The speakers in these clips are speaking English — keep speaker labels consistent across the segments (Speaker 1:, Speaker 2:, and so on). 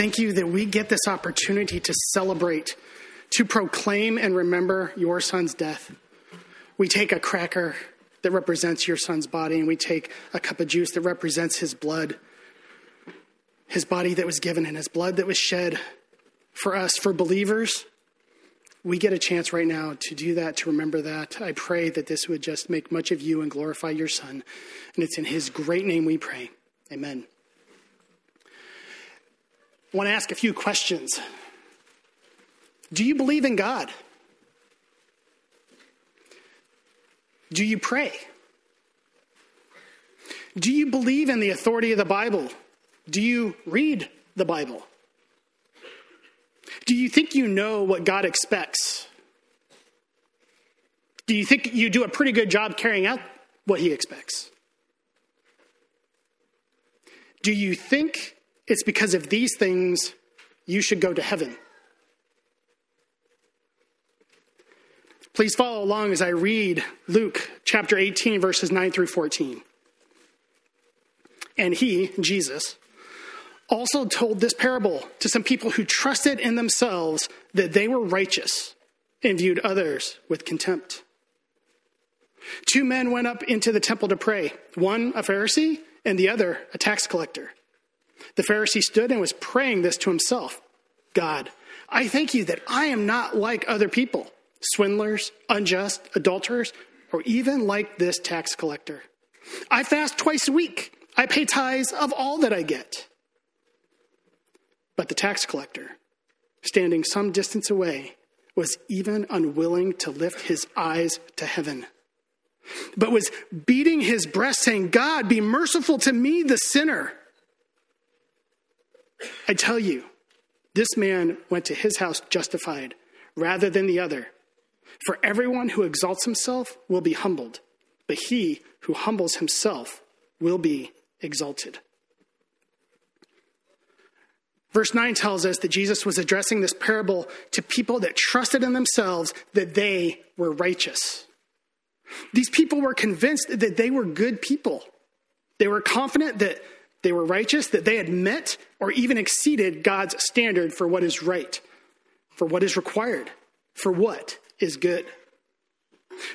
Speaker 1: Thank you that we get this opportunity to celebrate, to proclaim and remember your son's death. We take a cracker that represents your son's body, and we take a cup of juice that represents his blood, his body that was given and his blood that was shed for us, for believers. We get a chance right now to do that, to remember that. I pray that this would just make much of you and glorify your son. And it's in his great name we pray. Amen. I want to ask a few questions. Do you believe in God? Do you pray? Do you believe in the authority of the Bible? Do you read the Bible? Do you think you know what God expects? Do you think you do a pretty good job carrying out what He expects? Do you think it's because of these things you should go to heaven? Please follow along as I read Luke chapter 18, verses 9 through 14. And he, Jesus, also told this parable to some people who trusted in themselves that they were righteous and viewed others with contempt. Two men went up into the temple to pray, one a Pharisee and the other a tax collector. The Pharisee stood and was praying this to himself God, I thank you that I am not like other people, swindlers, unjust, adulterers, or even like this tax collector. I fast twice a week. I pay tithes of all that I get. But the tax collector, standing some distance away, was even unwilling to lift his eyes to heaven, but was beating his breast, saying, God, be merciful to me, the sinner. I tell you, this man went to his house justified rather than the other. For everyone who exalts himself will be humbled, but he who humbles himself will be exalted. Verse 9 tells us that Jesus was addressing this parable to people that trusted in themselves that they were righteous. These people were convinced that they were good people. They were confident that they were righteous, that they had met or even exceeded God's standard for what is right, for what is required, for what is good.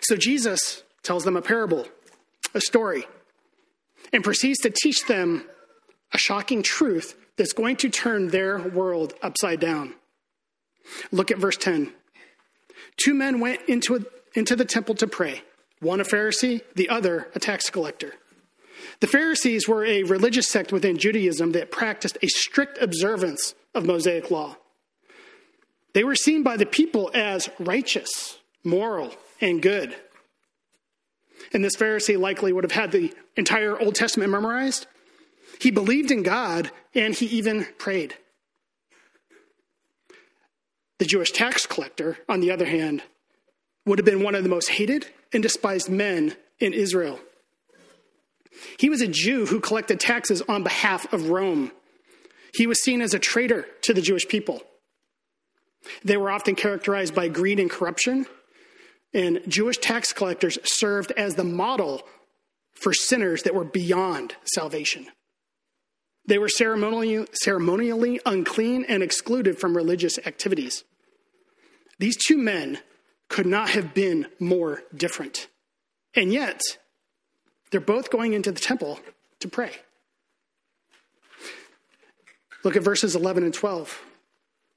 Speaker 1: So Jesus tells them a parable, a story, and proceeds to teach them a shocking truth that's going to turn their world upside down. Look at verse 10. Two men went into, into the temple to pray, one a Pharisee, the other a tax collector. The Pharisees were a religious sect within Judaism that practiced a strict observance of Mosaic law. They were seen by the people as righteous, moral, and good. And this Pharisee likely would have had the entire Old Testament memorized. He believed in God and he even prayed. The Jewish tax collector, on the other hand, would have been one of the most hated and despised men in Israel. He was a Jew who collected taxes on behalf of Rome. He was seen as a traitor to the Jewish people. They were often characterized by greed and corruption, and Jewish tax collectors served as the model for sinners that were beyond salvation. They were ceremonially, ceremonially unclean and excluded from religious activities. These two men could not have been more different. And yet, they're both going into the temple to pray. Look at verses 11 and 12.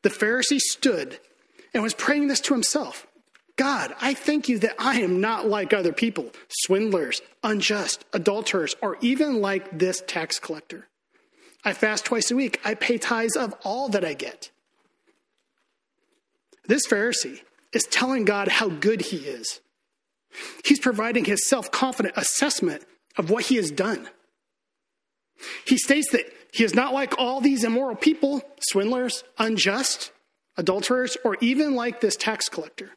Speaker 1: The Pharisee stood and was praying this to himself God, I thank you that I am not like other people, swindlers, unjust, adulterers, or even like this tax collector. I fast twice a week. I pay tithes of all that I get. This Pharisee is telling God how good he is. He's providing his self confident assessment of what he has done. He states that he is not like all these immoral people, swindlers, unjust, adulterers, or even like this tax collector.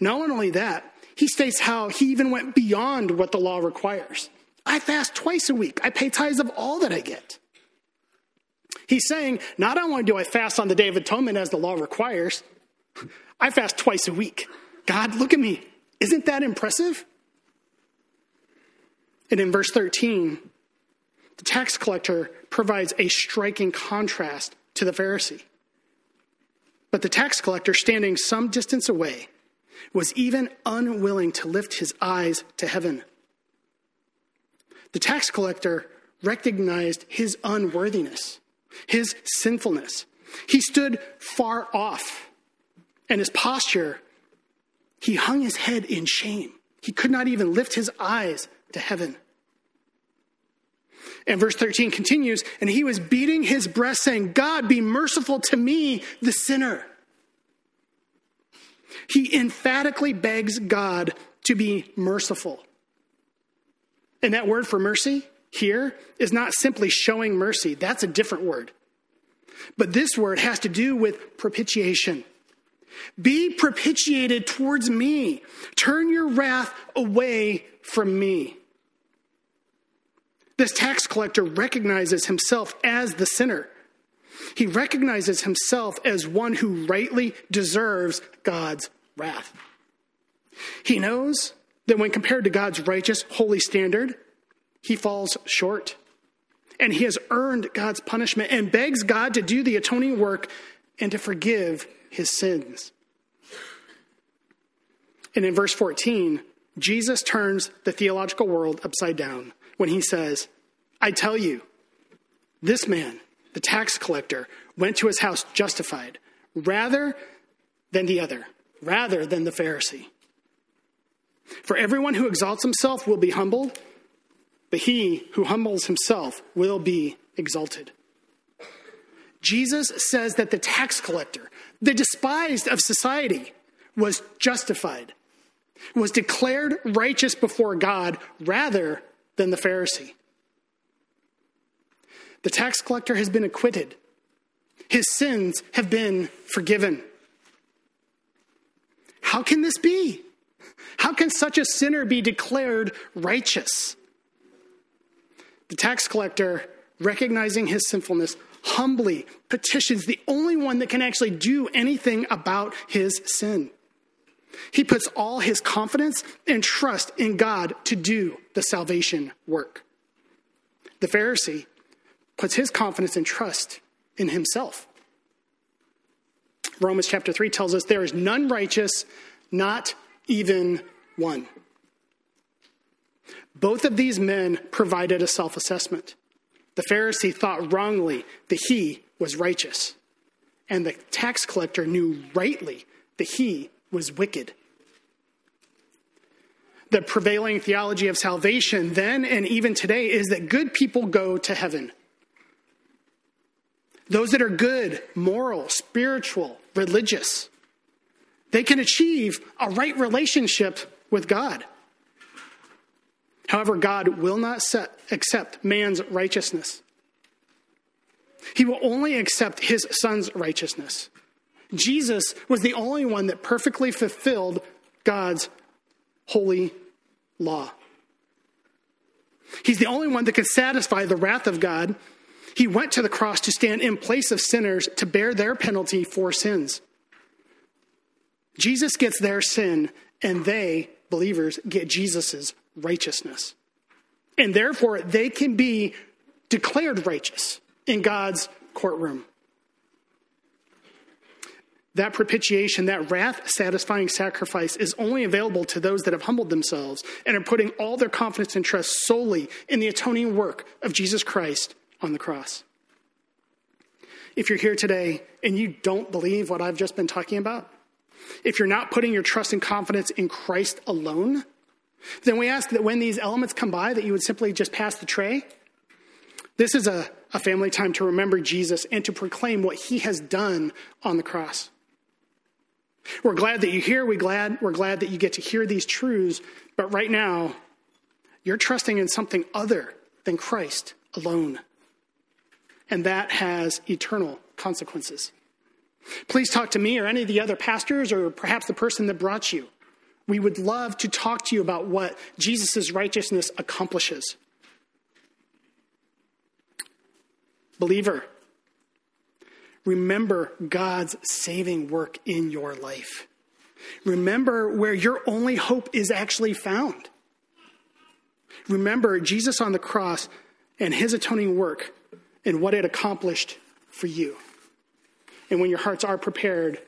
Speaker 1: Not only that, he states how he even went beyond what the law requires. I fast twice a week. I pay tithes of all that I get. He's saying, not only do I fast on the Day of Atonement as the law requires, I fast twice a week. God, look at me. Isn't that impressive? And in verse 13, the tax collector provides a striking contrast to the Pharisee. But the tax collector, standing some distance away, was even unwilling to lift his eyes to heaven. The tax collector recognized his unworthiness, his sinfulness. He stood far off, and his posture, he hung his head in shame. He could not even lift his eyes to heaven. And verse 13 continues, and he was beating his breast, saying, God, be merciful to me, the sinner. He emphatically begs God to be merciful. And that word for mercy here is not simply showing mercy, that's a different word. But this word has to do with propitiation. Be propitiated towards me. Turn your wrath away from me. This tax collector recognizes himself as the sinner. He recognizes himself as one who rightly deserves God's wrath. He knows that when compared to God's righteous, holy standard, he falls short. And he has earned God's punishment and begs God to do the atoning work and to forgive his sins. And in verse 14, Jesus turns the theological world upside down when he says, I tell you, this man, the tax collector, went to his house justified rather than the other, rather than the Pharisee. For everyone who exalts himself will be humbled, but he who humbles himself will be exalted. Jesus says that the tax collector, the despised of society, was justified, was declared righteous before God rather than the Pharisee. The tax collector has been acquitted, his sins have been forgiven. How can this be? How can such a sinner be declared righteous? The tax collector, recognizing his sinfulness, humbly petitions the only one that can actually do anything about his sin. He puts all his confidence and trust in God to do the salvation work. The Pharisee puts his confidence and trust in himself. Romans chapter 3 tells us there is none righteous, not even one. Both of these men provided a self assessment. The Pharisee thought wrongly that he was righteous, and the tax collector knew rightly that he was wicked. The prevailing theology of salvation then and even today is that good people go to heaven those that are good, moral, spiritual, religious, they can achieve a right relationship with God. However, God will not accept man's righteousness. He will only accept his son's righteousness. Jesus was the only one that perfectly fulfilled God's holy law. He's the only one that could satisfy the wrath of God he went to the cross to stand in place of sinners to bear their penalty for sins. Jesus gets their sin, and they, believers, get Jesus' righteousness. And therefore, they can be declared righteous in God's courtroom. That propitiation, that wrath satisfying sacrifice is only available to those that have humbled themselves and are putting all their confidence and trust solely in the atoning work of Jesus Christ on the cross. If you're here today and you don't believe what I've just been talking about, if you're not putting your trust and confidence in Christ alone, then we ask that when these elements come by, that you would simply just pass the tray. This is a, a family time to remember Jesus and to proclaim what he has done on the cross. We're glad that you're here. We glad, we're glad that you get to hear these truths. But right now, you're trusting in something other than Christ alone and that has eternal consequences. Please talk to me or any of the other pastors or perhaps the person that brought you. We would love to talk to you about what Jesus' righteousness accomplishes. Believer, remember God's saving work in your life. Remember where your only hope is actually found. Remember Jesus on the cross and his atoning work and what it accomplished for you. And when your hearts are prepared,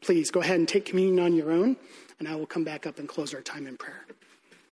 Speaker 1: please go ahead and take communion on your own, and I will come back up and close our time in prayer.